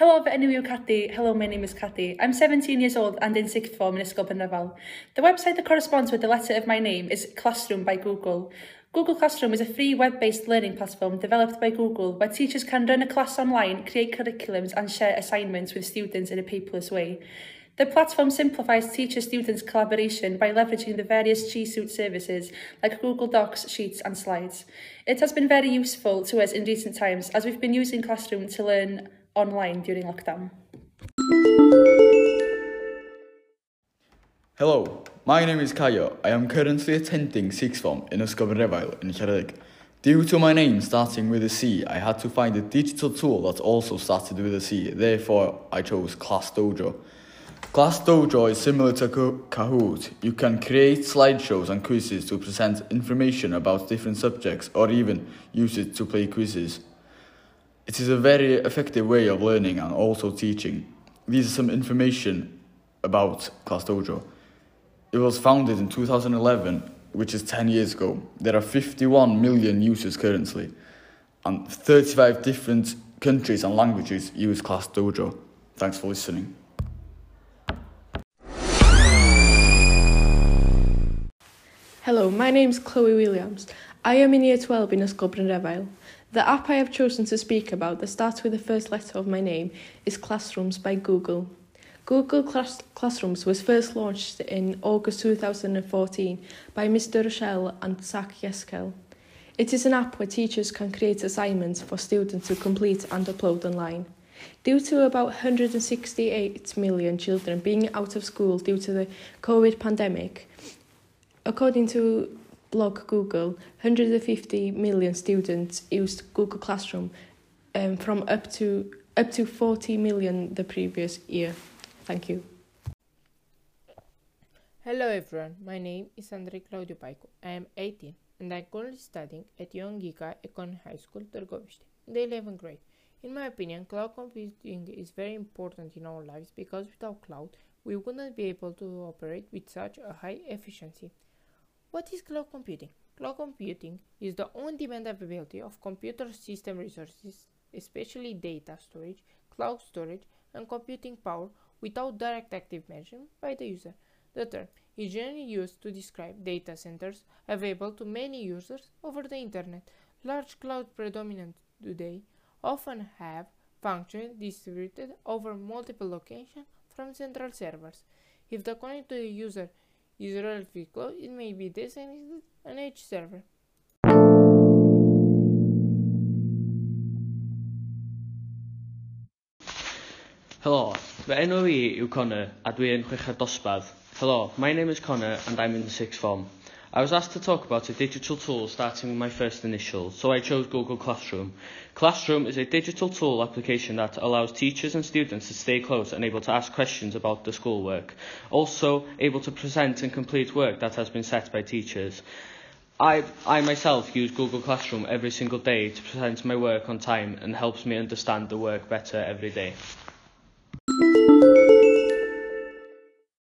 Hello fy enw yw. Hello, my name is Cadi. I'm 17 years old and in sixth form in Ysgol Penrefel. The website that corresponds with the letter of my name is Classroom by Google. Google Classroom is a free web-based learning platform developed by Google where teachers can run a class online, create curriculums and share assignments with students in a paperless way. The platform simplifies teacher-student collaboration by leveraging the various G Suite services like Google Docs, Sheets and Slides. It has been very useful to us in recent times as we've been using Classroom to learn online during lockdown. Hello, my name is Kayo. I am currently attending sixth form in Ysgol in Ceredig. Due to my name starting with a C, I had to find a digital tool that also started with a C. Therefore, I chose Class Dojo. Class Dojo is similar to Kahoot. You can create slideshows and quizzes to present information about different subjects or even use it to play quizzes. It is a very effective way of learning and also teaching. These are some information about Class Dojo. It was founded in 2011, which is 10 years ago. There are 51 million users currently, and 35 different countries and languages use Class Dojo. Thanks for listening. Hello, my name is Chloe Williams. I am in Year 12 in Ysgol Bryn The app I have chosen to speak about that starts with the first letter of my name is Classrooms by Google. Google Class Classrooms was first launched in August 2014 by Mr. Rochelle and Zach Yeskel. It is an app where teachers can create assignments for students to complete and upload online. Due to about 168 million children being out of school due to the COVID pandemic, according to blog Google, 150 million students used Google Classroom um, from up to up to 40 million the previous year. Thank you. Hello everyone, my name is Andre Claudio Paico. I am 18 and I'm currently studying at Young Econ High School, Târgoviște, in the 11th grade. In my opinion, cloud computing is very important in our lives because without cloud, we wouldn't be able to operate with such a high efficiency. What is cloud computing? Cloud computing is the on-demand availability of computer system resources, especially data storage, cloud storage, and computing power without direct active mention by the user. The term is generally used to describe data centers available to many users over the internet. Large cloud predominant today often have functions distributed over multiple locations from central servers. If the connection to the user user alert vehicle, it may be designated an H server. Hello, fy enw i yw Connor a dwi yn chweched dosbarth. Hello, my name is Connor and I'm in the sixth form. I was asked to talk about a digital tool starting with my first initial, so I chose Google Classroom. Classroom is a digital tool application that allows teachers and students to stay close and able to ask questions about the schoolwork, also able to present and complete work that has been set by teachers. I, I myself use Google Classroom every single day to present my work on time and helps me understand the work better every day.